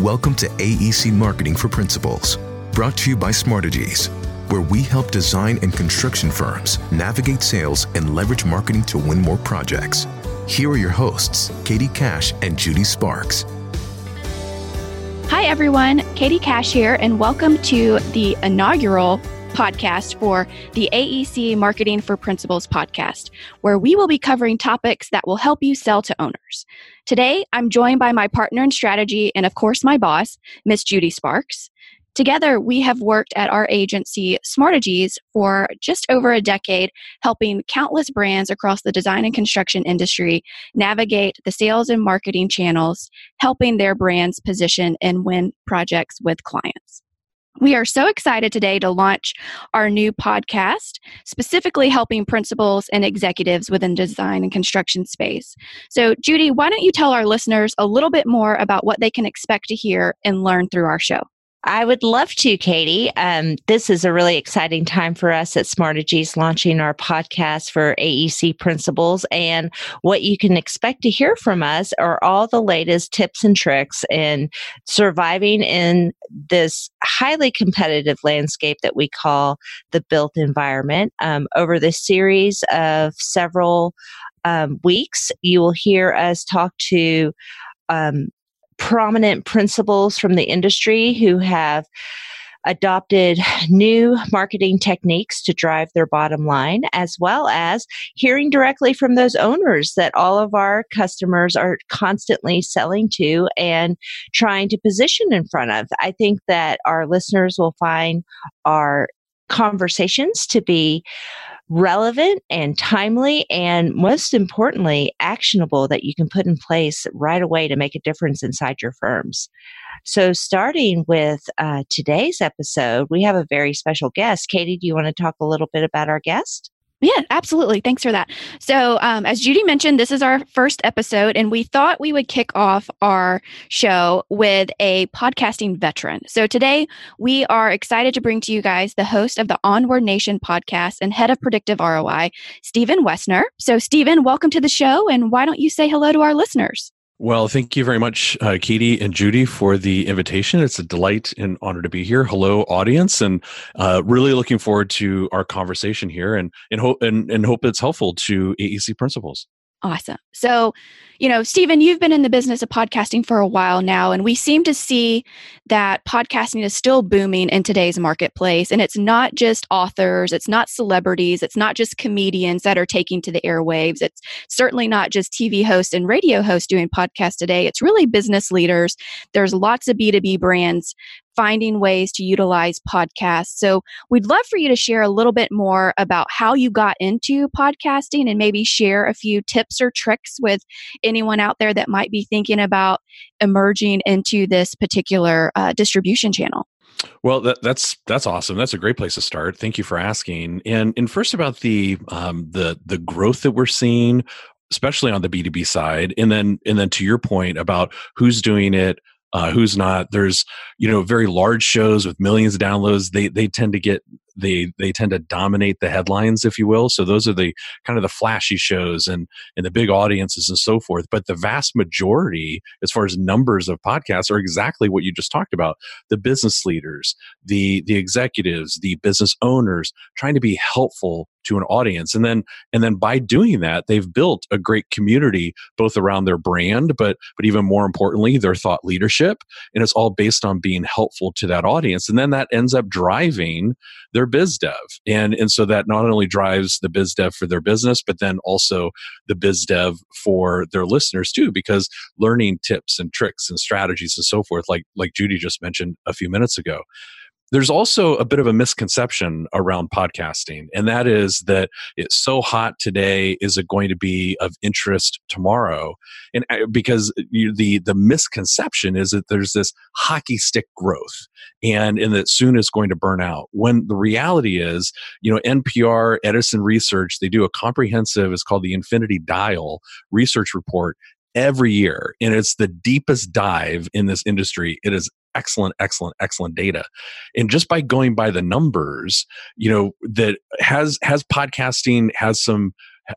Welcome to AEC Marketing for Principals, brought to you by Smartegies, where we help design and construction firms navigate sales and leverage marketing to win more projects. Here are your hosts, Katie Cash and Judy Sparks. Hi, everyone. Katie Cash here, and welcome to the inaugural podcast for the AEC Marketing for Principals podcast, where we will be covering topics that will help you sell to owners. Today, I'm joined by my partner in strategy and, of course, my boss, Miss Judy Sparks. Together, we have worked at our agency, Smartegies, for just over a decade, helping countless brands across the design and construction industry navigate the sales and marketing channels, helping their brands position and win projects with clients. We are so excited today to launch our new podcast, specifically helping principals and executives within design and construction space. So, Judy, why don't you tell our listeners a little bit more about what they can expect to hear and learn through our show? I would love to, Katie. Um, this is a really exciting time for us at Smartegies launching our podcast for AEC principals. And what you can expect to hear from us are all the latest tips and tricks in surviving in this highly competitive landscape that we call the built environment. Um, over this series of several um, weeks, you will hear us talk to um, prominent principals from the industry who have adopted new marketing techniques to drive their bottom line, as well as hearing directly from those owners that all of our customers are constantly selling to and trying to position in front of. I think that our listeners will find our conversations to be relevant and timely and most importantly actionable that you can put in place right away to make a difference inside your firms. So starting with uh, today's episode we have a very special guest. Katie do you want to talk a little bit about our guest yeah, absolutely. Thanks for that. So, um, as Judy mentioned, this is our first episode, and we thought we would kick off our show with a podcasting veteran. So, today we are excited to bring to you guys the host of the Onward Nation podcast and head of predictive ROI, Stephen Woessner. So, Stephen, welcome to the show, and why don't you say hello to our listeners? Well, thank you very much, uh, Katie and Judy, for the invitation. It's a delight and honor to be here. Hello, audience, and uh, really looking forward to our conversation here, and and hope and, and hope it's helpful to AEC principals. Awesome. So, you know, Stephen, you've been in the business of podcasting for a while now, and we seem to see that podcasting is still booming in today's marketplace. And it's not just authors, it's not celebrities, it's not just comedians that are taking to the airwaves. It's certainly not just TV hosts and radio hosts doing podcasts today. It's really business leaders. There's lots of B2B brands finding ways to utilize podcasts. So we'd love for you to share a little bit more about how you got into podcasting and maybe share a few tips or tricks with anyone out there that might be thinking about emerging into this particular uh, distribution channel. Well, that, that's that's awesome. That's a great place to start. Thank you for asking. And and first about the um, the the growth that we're seeing, especially on the B two B side, and then and then to your point about who's doing it, uh, who's not. There's you know very large shows with millions of downloads. They they tend to get they they tend to dominate the headlines, if you will. So those are the kind of the flashy shows and and the big audiences and so forth. But the vast majority, as far as numbers of podcasts, are exactly what you just talked about: the business leaders, the the executives, the business owners, trying to be helpful to an audience. And then and then by doing that they've built a great community both around their brand but but even more importantly their thought leadership. And it's all based on being helpful to that audience. And then that ends up driving their biz dev. And and so that not only drives the biz dev for their business but then also the biz dev for their listeners too because learning tips and tricks and strategies and so forth like like Judy just mentioned a few minutes ago there's also a bit of a misconception around podcasting, and that is that it's so hot today. Is it going to be of interest tomorrow? And uh, because you, the the misconception is that there's this hockey stick growth, and and that soon it's going to burn out. When the reality is, you know, NPR, Edison Research, they do a comprehensive. It's called the Infinite Dial research report every year and it's the deepest dive in this industry it is excellent excellent excellent data and just by going by the numbers you know that has has podcasting has some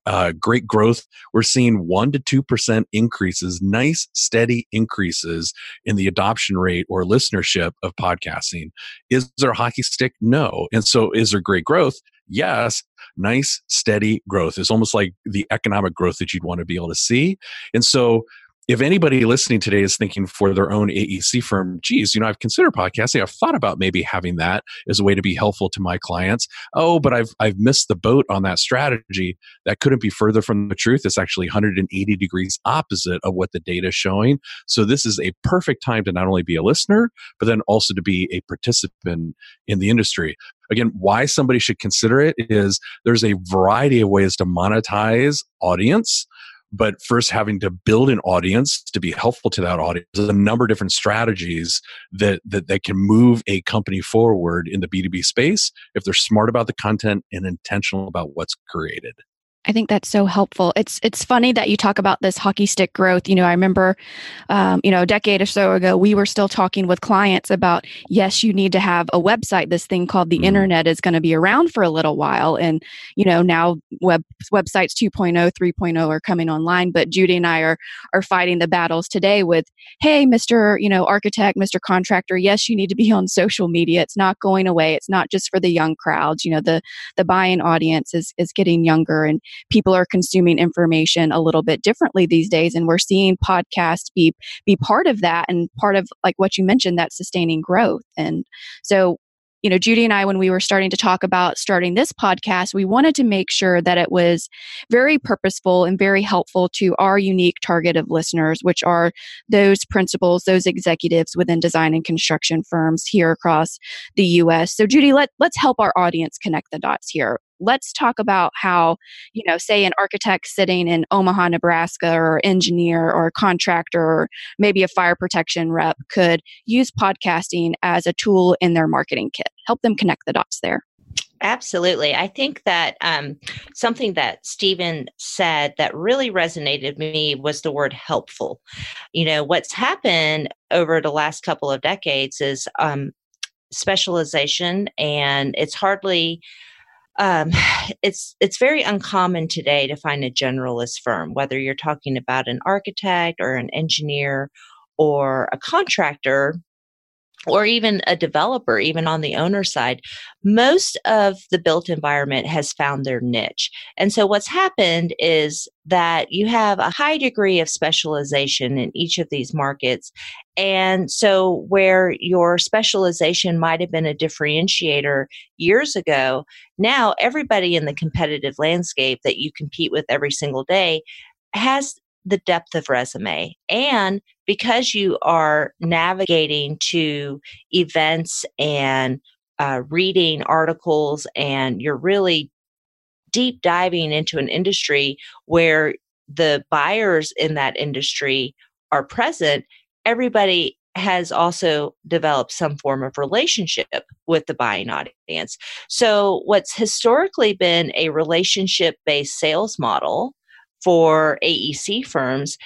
uh, great growth. We're seeing one to two percent increases, nice steady increases in the adoption rate or listenership of podcasting. Is there a hockey stick? No. And so, is there great growth? Yes, nice, steady growth. It's almost like the economic growth that you'd want to be able to see. And so, if anybody listening today is thinking for their own AEC firm, geez, you know, I've considered podcasting. I've thought about maybe having that as a way to be helpful to my clients. Oh, but I've I've missed the boat on that strategy. That couldn't be further from the truth. It's actually 180 degrees opposite of what the data is showing. So this is a perfect time to not only be a listener, but then also to be a participant in the industry. Again, why somebody should consider it is there's a variety of ways to monetize audience but first having to build an audience to be helpful to that audience there's a number of different strategies that, that that can move a company forward in the b2b space if they're smart about the content and intentional about what's created I think that's so helpful. It's it's funny that you talk about this hockey stick growth. You know, I remember, um, you know, a decade or so ago, we were still talking with clients about yes, you need to have a website. This thing called the mm. internet is going to be around for a little while, and you know now web websites 2.0, 3.0 are coming online. But Judy and I are are fighting the battles today with, hey, Mister, you know, architect, Mister Contractor. Yes, you need to be on social media. It's not going away. It's not just for the young crowds. You know, the the buying audience is is getting younger and people are consuming information a little bit differently these days and we're seeing podcasts be be part of that and part of like what you mentioned that sustaining growth and so you know, Judy and I, when we were starting to talk about starting this podcast, we wanted to make sure that it was very purposeful and very helpful to our unique target of listeners, which are those principals, those executives within design and construction firms here across the US. So, Judy, let, let's help our audience connect the dots here let's talk about how, you know, say an architect sitting in Omaha, Nebraska, or engineer or contractor, or maybe a fire protection rep could use podcasting as a tool in their marketing kit. Help them connect the dots there. Absolutely. I think that um, something that Stephen said that really resonated with me was the word helpful. You know, what's happened over the last couple of decades is um, specialization, and it's hardly um, it's it's very uncommon today to find a generalist firm, whether you're talking about an architect or an engineer or a contractor or even a developer, even on the owner side, most of the built environment has found their niche. And so what's happened is that you have a high degree of specialization in each of these markets. And so where your specialization might have been a differentiator years ago, now everybody in the competitive landscape that you compete with every single day has the depth of resume. And because you are navigating to events and uh, reading articles, and you're really deep diving into an industry where the buyers in that industry are present, everybody has also developed some form of relationship with the buying audience. So, what's historically been a relationship based sales model for AEC firms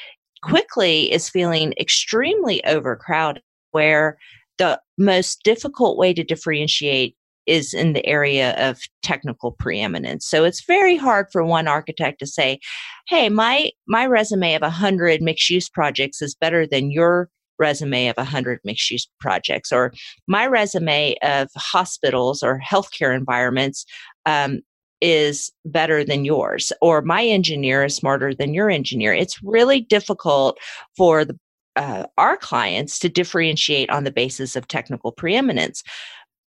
quickly is feeling extremely overcrowded, where the most difficult way to differentiate is in the area of technical preeminence. So it's very hard for one architect to say, "Hey, my my resume of 100 mixed use projects is better than your resume of 100 mixed use projects or my resume of hospitals or healthcare environments um, is better than yours or my engineer is smarter than your engineer. It's really difficult for the uh, our clients to differentiate on the basis of technical preeminence.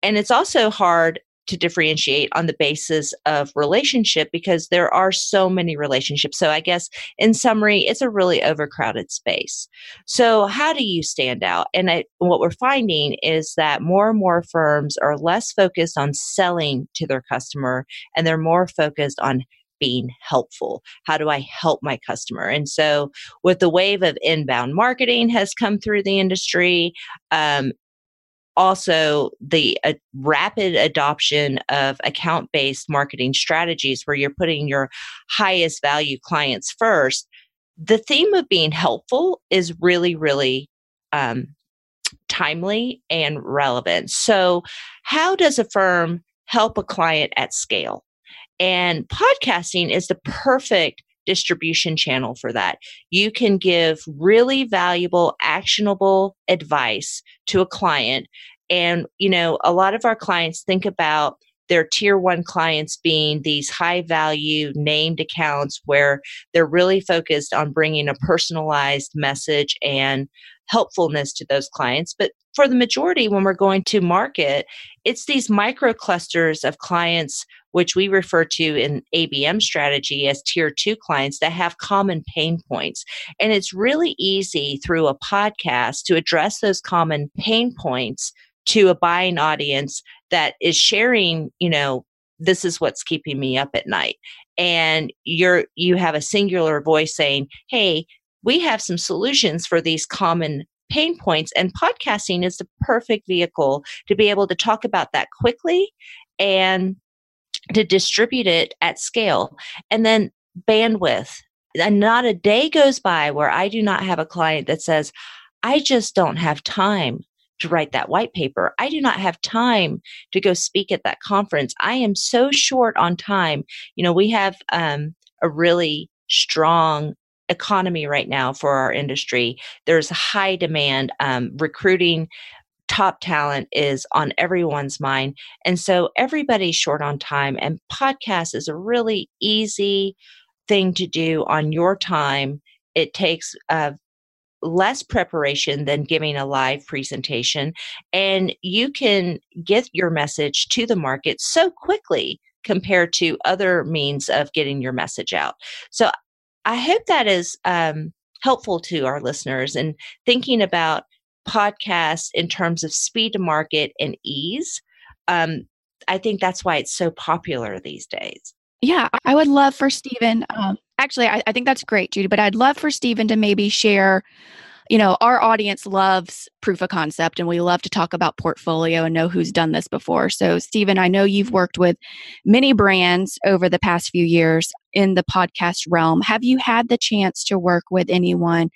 And it's also hard to differentiate on the basis of relationship because there are so many relationships. So I guess in summary, it's a really overcrowded space. So how do you stand out? And I, what we're finding is that more and more firms are less focused on selling to their customer and they're more focused on being helpful. How do I help my customer? And so, with the wave of inbound marketing has come through the industry, um, also the uh, rapid adoption of account based marketing strategies where you're putting your highest value clients first. The theme of being helpful is really really um, timely and relevant. So how does a firm help a client at scale? And podcasting is the perfect distribution channel for that. You can give really valuable, actionable advice to a client. And, you know, a lot of our clients think about their tier one clients being these high value named accounts where they're really focused on bringing a personalized message and helpfulness to those clients. But for the majority, when we're going to market, it's these micro clusters of clients, which we refer to in ABM strategy as tier two clients that have common pain points. And it's really easy through a podcast to address those common pain points to a buying audience that is sharing, you know, this is what's keeping me up at night. And you're, you have a singular voice saying, Hey, we have some solutions for these common pain points and podcasting is the perfect vehicle to be able to talk about that quickly and to distribute it at scale and then bandwidth and not a day goes by where i do not have a client that says i just don't have time to write that white paper. I do not have time to go speak at that conference. I am so short on time. You know, we have um, a really strong economy right now for our industry. There's high demand. Um, recruiting top talent is on everyone's mind. And so everybody's short on time. And podcast is a really easy thing to do on your time. It takes uh, less preparation than giving a live presentation. And you can get your message to the market so quickly compared to other means of getting your message out. So I hope that is um, helpful to our listeners and thinking about podcasts in terms of speed to market and ease. Um, I think that's why it's so popular these days. Yeah, I would love for Stephen. Um, actually, I, I think that's great, Judy, but I'd love for Stephen to maybe share you know, our audience loves proof of concept and we love to talk about portfolio and know who's done this before. So, Stephen, I know you've worked with many brands over the past few years in the podcast realm. Have you had the chance to work with anyone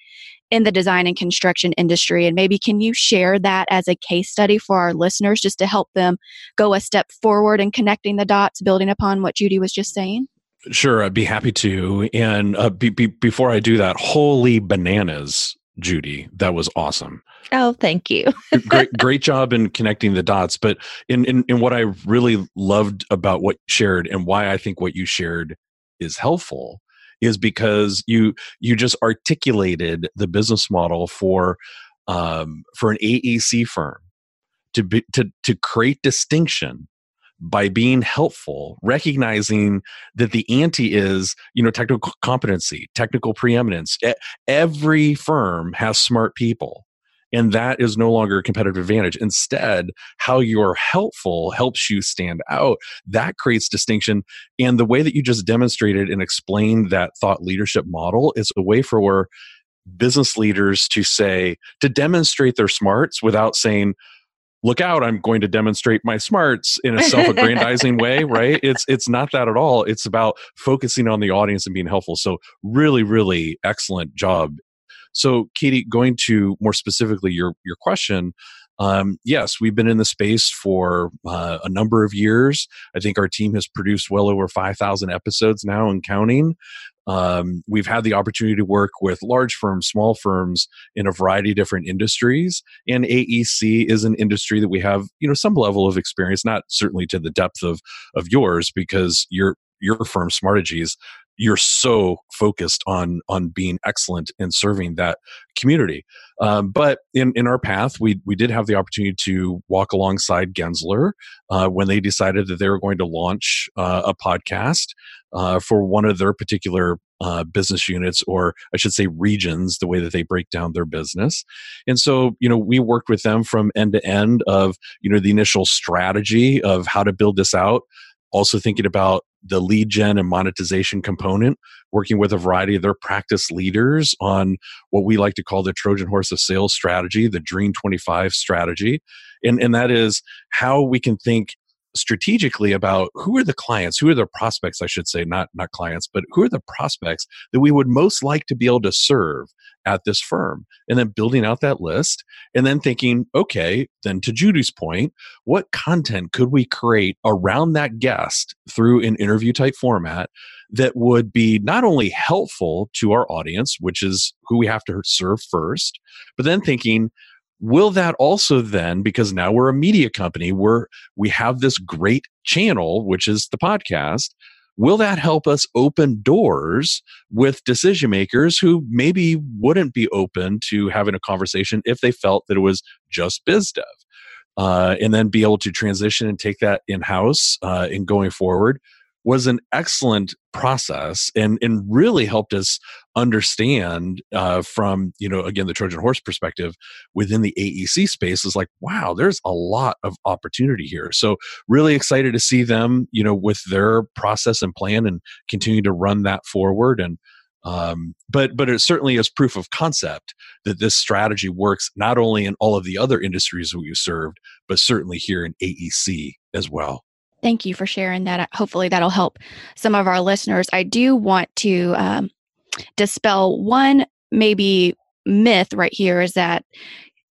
in the design and construction industry? And maybe can you share that as a case study for our listeners just to help them go a step forward in connecting the dots, building upon what Judy was just saying? Sure, I'd be happy to. And uh, be, be, before I do that, holy bananas Judy. That was awesome. Oh, thank you. great, great job in connecting the dots. But in, in, in what I really loved about what you shared and why I think what you shared is helpful is because you you just articulated the business model for um, for an AEC firm to be to to create distinction by being helpful, recognizing that the ante is, you know, technical competency, technical preeminence. Every firm has smart people. And that is no longer a competitive advantage. Instead, how you're helpful helps you stand out. That creates distinction. And the way that you just demonstrated and explained that thought leadership model is a way for business leaders to say, to demonstrate their smarts without saying, look out i'm going to demonstrate my smarts in a self-aggrandizing way right? It's it's not that at all. It's about focusing on the audience and being helpful. So really really excellent job. So katie going to more specifically your your question um, yes, we've been in the space for uh, a number of years. I think our team has produced well over 5,000 episodes now and counting. Um, we've had the opportunity to work with large firms, small firms in a variety of different industries. And AEC is an industry that we have, you know, some level of experience, not certainly to the depth of of yours, because your your firm, Smartegies, you're so focused on on being excellent in serving that community. Um, but in, in our path, we we did have the opportunity to walk alongside Gensler uh, when they decided that they were going to launch uh, a podcast uh, for one of their particular uh, business units, or I should say regions, the way that they break down their business. And so, you know, we worked with them from end to end of you know the initial strategy of how to build this out also thinking about the lead gen and monetization component, working with a variety of their practice leaders on what we like to call the Trojan horse of sales strategy, the Dream 25 strategy. And, and that is how we can think strategically about who are the clients, who are the prospects, I should say, not not clients, but who are the prospects that we would most like to be able to serve at this firm, and then building out that list, and then thinking, okay, then to Judy's point, what content could we create around that guest through an interview type format that would be not only helpful to our audience, which is who we have to serve first, but then thinking will that also then because now we're a media company we're we have this great channel which is the podcast will that help us open doors with decision makers who maybe wouldn't be open to having a conversation if they felt that it was just biz dev uh, and then be able to transition and take that in house uh, in going forward was an excellent process and and really helped us understand uh, from you know again the Trojan horse perspective within the AEC space is like wow there's a lot of opportunity here so really excited to see them you know with their process and plan and continue to run that forward and um, but but it certainly is proof of concept that this strategy works not only in all of the other industries we've served but certainly here in AEC as well. Thank you for sharing that. Hopefully, that'll help some of our listeners. I do want to um, dispel one maybe myth right here is that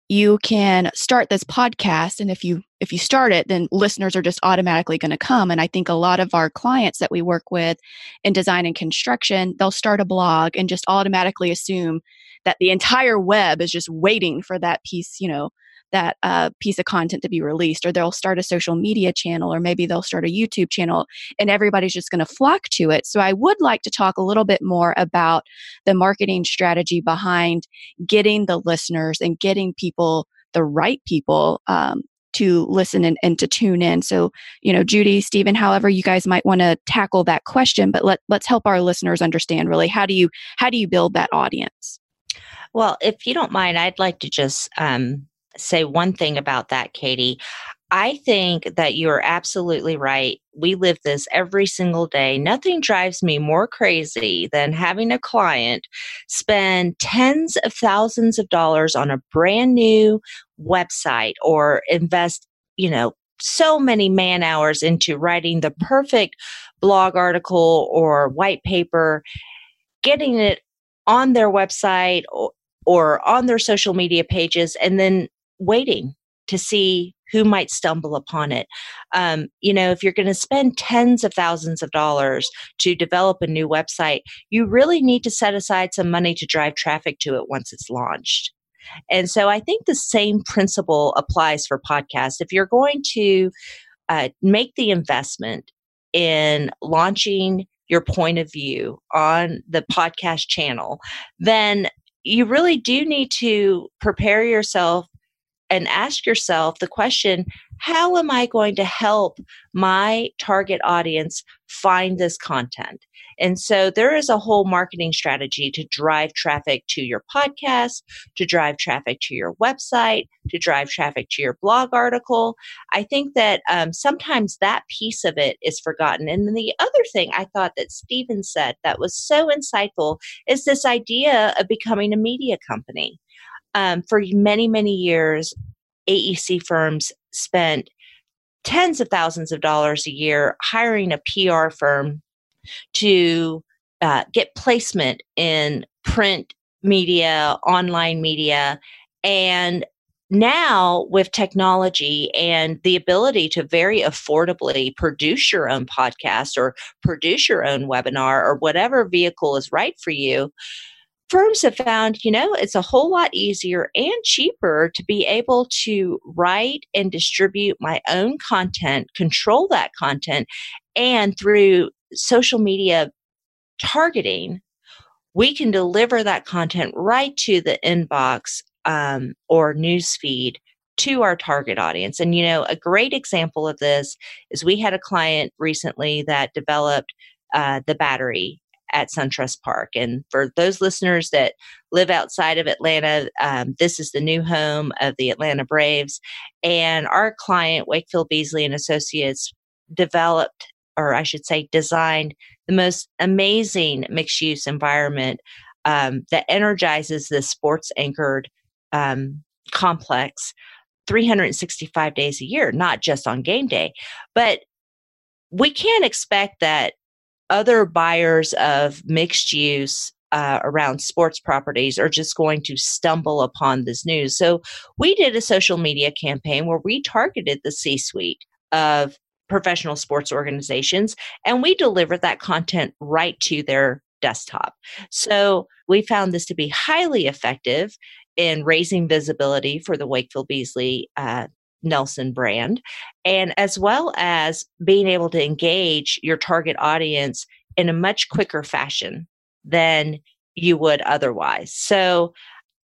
you can start this podcast and if you if you start it then listeners are just automatically going to come and i think a lot of our clients that we work with in design and construction they'll start a blog and just automatically assume that the entire web is just waiting for that piece you know that uh, piece of content to be released, or they'll start a social media channel, or maybe they'll start a YouTube channel, and everybody's just going to flock to it. So, I would like to talk a little bit more about the marketing strategy behind getting the listeners and getting people, the right people, um, to listen and, and to tune in. So, you know, Judy, Stephen, however you guys might want to tackle that question, but let let's help our listeners understand really how do you how do you build that audience? Well, if you don't mind, I'd like to just um, say one thing about that, Katie. I think that you're absolutely right. We live this every single day. Nothing drives me more crazy than having a client spend tens of thousands of dollars on a brand new website or invest, you know, so many man hours into writing the perfect blog article or white paper, getting it on their website or, or on their social media pages, and then waiting to see who might stumble upon it. Um, you know, if you're going to spend tens of thousands of dollars to develop a new website, you really need to set aside some money to drive traffic to it once it's launched. And so I think the same principle applies for podcasts. If you're going to uh, make the investment in launching your point of view on the podcast channel, then you really do need to prepare yourself and ask yourself the question how am I going to help my target audience find this content? And so there is a whole marketing strategy to drive traffic to your podcast, to drive traffic to your website, to drive traffic to your blog article. I think that um, sometimes that piece of it is forgotten. And then the other thing I thought that Stephen said that was so insightful is this idea of becoming a media company um, for many, many years, AEC firms spent tens of thousands of dollars a year hiring a PR firm to uh, get placement in print media, online media, and now with technology and the ability to very affordably produce your own podcast or produce your own webinar or whatever vehicle is right for you firms have found, you know, it's a whole lot easier and cheaper to be able to write and distribute my own content, control that content, and through social media targeting, we can deliver that content right to the inbox um, or newsfeed to our target audience. And, you know, a great example of this is we had a client recently that developed uh, the battery at SunTrust Park. And for those listeners that live outside of Atlanta, um, this is the new home of the Atlanta Braves. And our client, Wakefield Beasley and Associates, developed, or I should say, designed the most amazing mixed use environment um, that energizes the sports anchored um, complex 365 days a year, not just on game day. But we can't expect that other buyers of mixed use uh, around sports properties are just going to stumble upon this news. So we did a social media campaign where we targeted the C suite of professional sports organizations and we delivered that content right to their desktop. So we found this to be highly effective in raising visibility for the Wakefield Beasley uh, Nelson brand, and as well as being able to engage your target audience in a much quicker fashion than you would otherwise. So,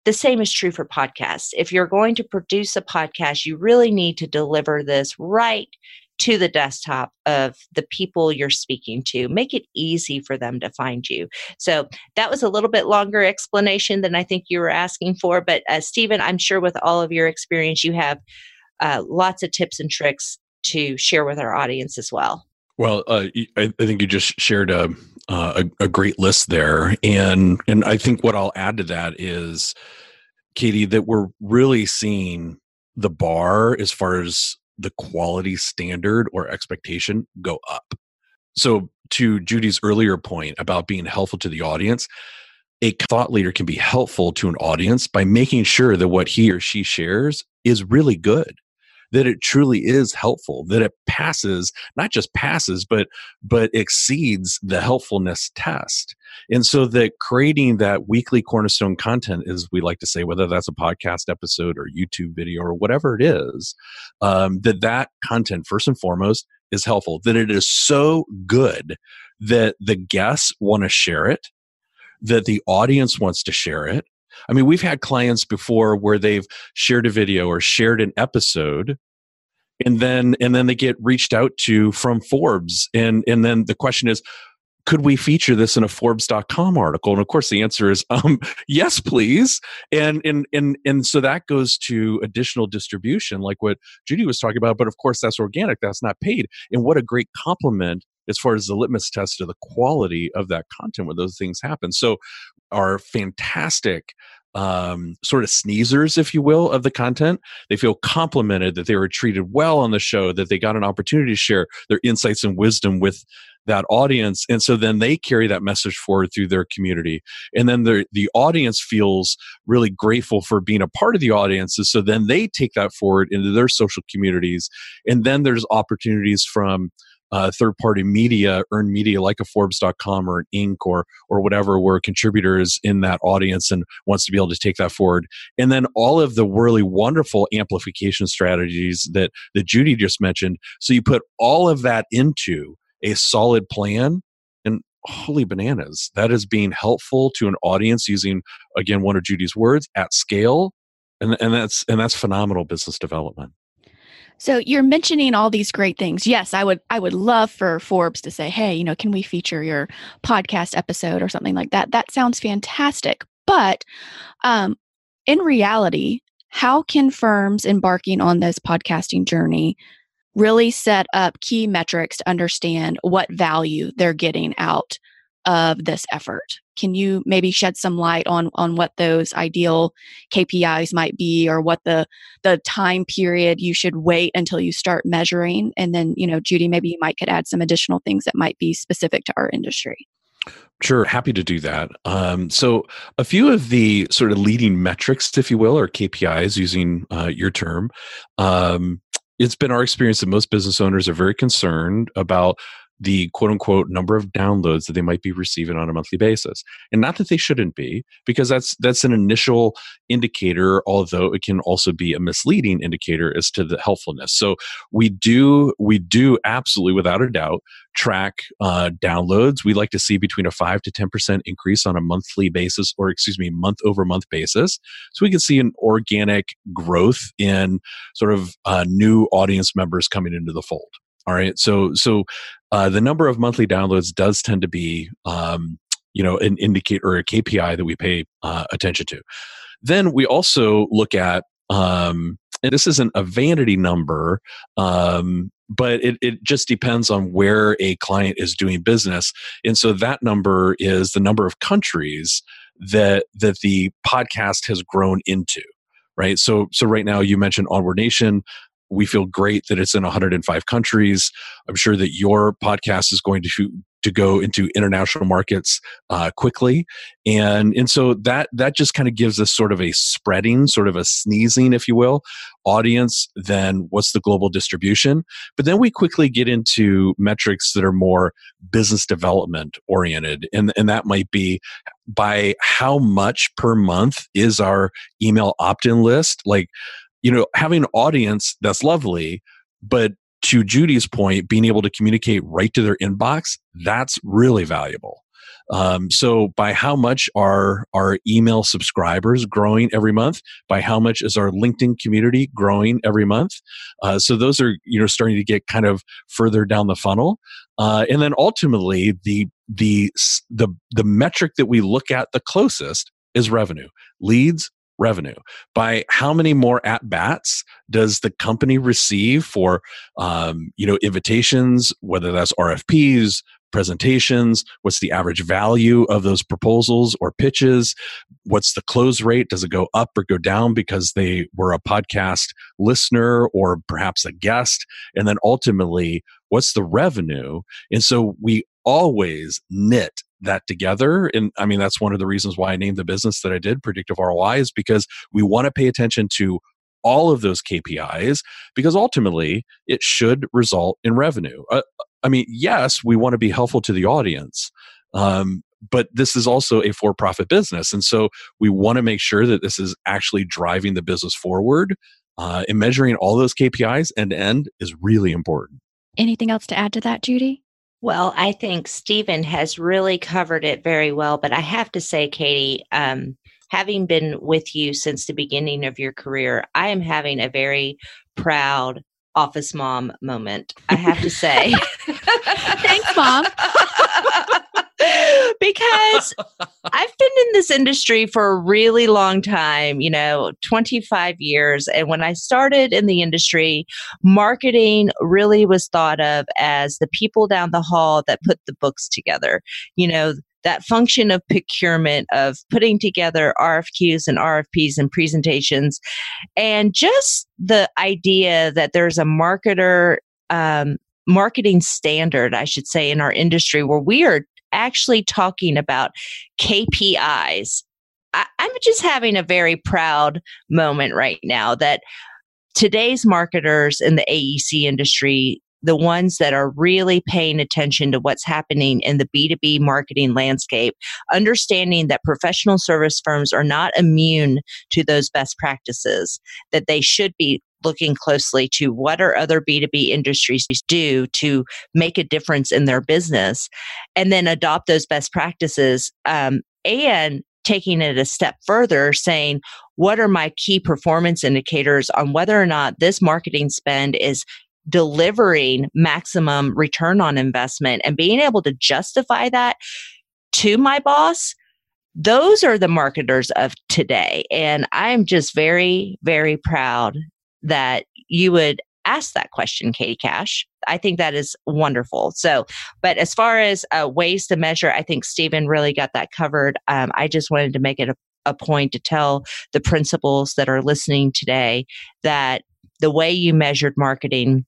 the same is true for podcasts. If you're going to produce a podcast, you really need to deliver this right to the desktop of the people you're speaking to. Make it easy for them to find you. So that was a little bit longer explanation than I think you were asking for. But uh, Stephen, I'm sure with all of your experience, you have uh, lots of tips and tricks to share with our audience as well. Well, uh, I, think you just shared a, uh, a, a great list there, and and I think what I'll add to that is, Katie, that we're really seeing the bar as far as the quality standard or expectation go up. So, to Judy's earlier point about being helpful to the audience, a thought leader can be helpful to an audience by making sure that what he or she shares is really good that it truly is helpful that it passes not just passes but but exceeds the helpfulness test. And so that creating that weekly cornerstone content is we like to say whether that's a podcast episode or youtube video or whatever it is um, that that content first and foremost is helpful that it is so good that the guests want to share it that the audience wants to share it I mean, we've had clients before where they've shared a video or shared an episode and then and then they get reached out to from Forbes and and then the question is could we feature this in a forbes.com article? And of course the answer is um, yes please. And and and and so that goes to additional distribution like what judy was talking about but of course that's organic that's not paid. And what a great compliment as far as the litmus test of the quality of that content when those things happen so are fantastic um, sort of sneezers, if you will, of the content. They feel complimented that they were treated well on the show, that they got an opportunity to share their insights and wisdom with that audience. And so then they carry that message forward through their community. And then the, the audience feels really grateful for being a part of the audiences. So then they take that forward into their social communities. And then there's opportunities from uh, third party media, earned media like a Forbes.com or an Inc. or or whatever, where a contributor is in that audience and wants to be able to take that forward. And then all of the really wonderful amplification strategies that that Judy just mentioned. So you put all of that into a solid plan and holy bananas that is being helpful to an audience using again one of judy's words at scale and, and that's and that's phenomenal business development so you're mentioning all these great things. Yes, I would I would love for Forbes to say, "Hey, you know, can we feature your podcast episode or something like that?" That sounds fantastic. But um in reality, how can firms embarking on this podcasting journey really set up key metrics to understand what value they're getting out of this effort? Can you maybe shed some light on on what those ideal KPIs might be or what the the time period you should wait until you start measuring? And then, you know, Judy, maybe you might could add some additional things that might be specific to our industry. Sure, happy to do that. Um, so, a few of the sort of leading metrics, if you will, or KPIs, using uh, your term, um, it's been our experience that most business owners are very concerned about the quote unquote number of downloads that they might be receiving on a monthly basis. And not that they shouldn't be because that's that's an initial indicator although it can also be a misleading indicator as to the helpfulness. So we do we do absolutely without a doubt track uh, downloads. We like to see between a 5 to 10% increase on a monthly basis or excuse me month over month basis. So we can see an organic growth in sort of uh, new audience members coming into the fold all right. So so uh, the number of monthly downloads does tend to be um, you know an indicator or a KPI that we pay uh, attention to. Then we also look at um, and this isn't a vanity number, um, but it, it just depends on where a client is doing business. And so that number is the number of countries that that the podcast has grown into right? So, so right now you mentioned Onward Nation. We feel great that it's in 105 countries. I'm sure that your podcast is going to to go into international markets uh, quickly, and and so that that just kind of gives us sort of a spreading, sort of a sneezing, if you will, audience. Then what's the global distribution? But then we quickly get into metrics that are more business development oriented, and and that might be by how much per month is our email opt-in list like you know having an audience that's lovely but to Judy's point, being able to communicate right to their inbox, that's really valuable. Um, so by how much are our email subscribers growing every month? By how much is our LinkedIn community growing every month? Uh, so those are you know starting to get kind of further down the funnel, uh, and then ultimately the the the the metric that we look at the closest is revenue, leads, revenue. By how many more at bats does the company receive for um, you know invitations whether that's rfps presentations what's the average value of those proposals or pitches what's the close rate does it go up or go down because they were a podcast listener or perhaps a guest? And then ultimately what's the revenue? And so we always knit that together. And I mean, that's one of the reasons why I named the business that I did, Predictive ROI, is because we want to pay attention to all of those KPIs because ultimately it should result in revenue. Uh, I mean, yes, we want to be helpful to the audience. Um, but this is also a for profit business. And so we want to make sure that this is actually driving the business forward. Uh, and measuring all those KPIs end to end is really important. Anything else to add to that, Judy? Well, I think Stephen has really covered it very well. But I have to say, Katie, um, having been with you since the beginning of your career, I am having a very proud office mom moment, I have to say. Thanks, mom. because I've been in this industry for a really long time, you know, 25 years. And when I started in the industry, marketing really was thought of as the people down the hall that put the books together. You know, that function of procurement, of putting together RFQs and RFPs and presentations, and just the idea that there's a marketer um, marketing standard, I should say, in our industry where we are actually talking about KPIs. I, I'm just having a very proud moment right now that today's marketers in the AEC industry, the ones that are really paying attention to what's happening in the B2B marketing landscape, understanding that professional service firms are not immune to those best practices, that they should be looking closely to what are other B2B industries do to make a difference in their business and then adopt those best practices um, and taking it a step further saying what are my key performance indicators on whether or not this marketing spend is delivering maximum return on investment and being able to justify that to my boss those are the marketers of today. And I'm just very, very proud that you would ask that question, Katie Cash. I think that is wonderful. So, but as far as uh, ways to measure, I think Stephen really got that covered. Um, I just wanted to make it a, a point to tell the principals that are listening today that the way you measured marketing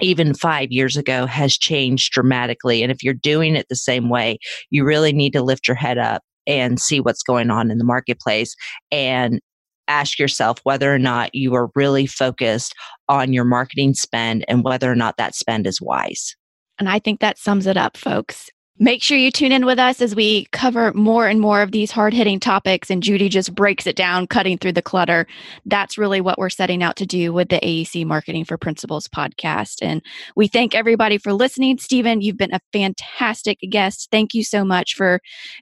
even five years ago has changed dramatically. And if you're doing it the same way, you really need to lift your head up and see what's going on in the marketplace and ask yourself whether or not you are really focused on your marketing spend and whether or not that spend is wise. And I think that sums it up, folks. Make sure you tune in with us as we cover more and more of these hard hitting topics, and Judy just breaks it down, cutting through the clutter. That's really what we're setting out to do with the AEC Marketing for Principals podcast. And we thank everybody for listening. Stephen, you've been a fantastic guest. Thank you so much for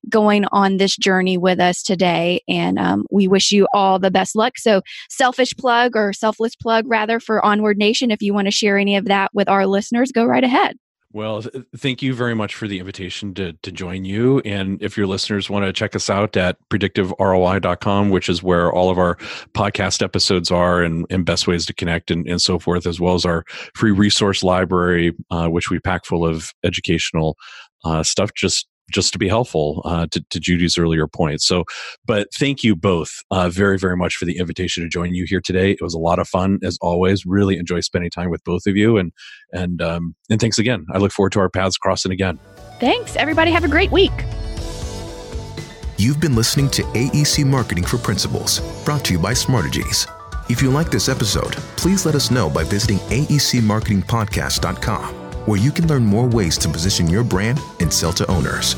going on this journey with us today. And um, we wish you all the best luck. So, selfish plug or selfless plug, rather, for Onward Nation. If you want to share any of that with our listeners, go right ahead. Well, th- thank you very much for the invitation to, to join you. And if your listeners want to check us out at predictiveroi.com, which is where all of our podcast episodes are and, and best ways to connect and, and so forth, as well as our free resource library, uh, which we pack full of educational uh, stuff, just just to be helpful uh, to, to, Judy's earlier point. So, but thank you both uh, very, very much for the invitation to join you here today. It was a lot of fun as always. Really enjoy spending time with both of you, and and um, and thanks again. I look forward to our paths crossing again. Thanks, everybody. Have a great week. You've been listening to AEC Marketing for Principals, brought to you by Smartegies. If you like this episode, please let us know by visiting aecmarketingpodcast.com where you can learn more ways to position your brand and sell to owners.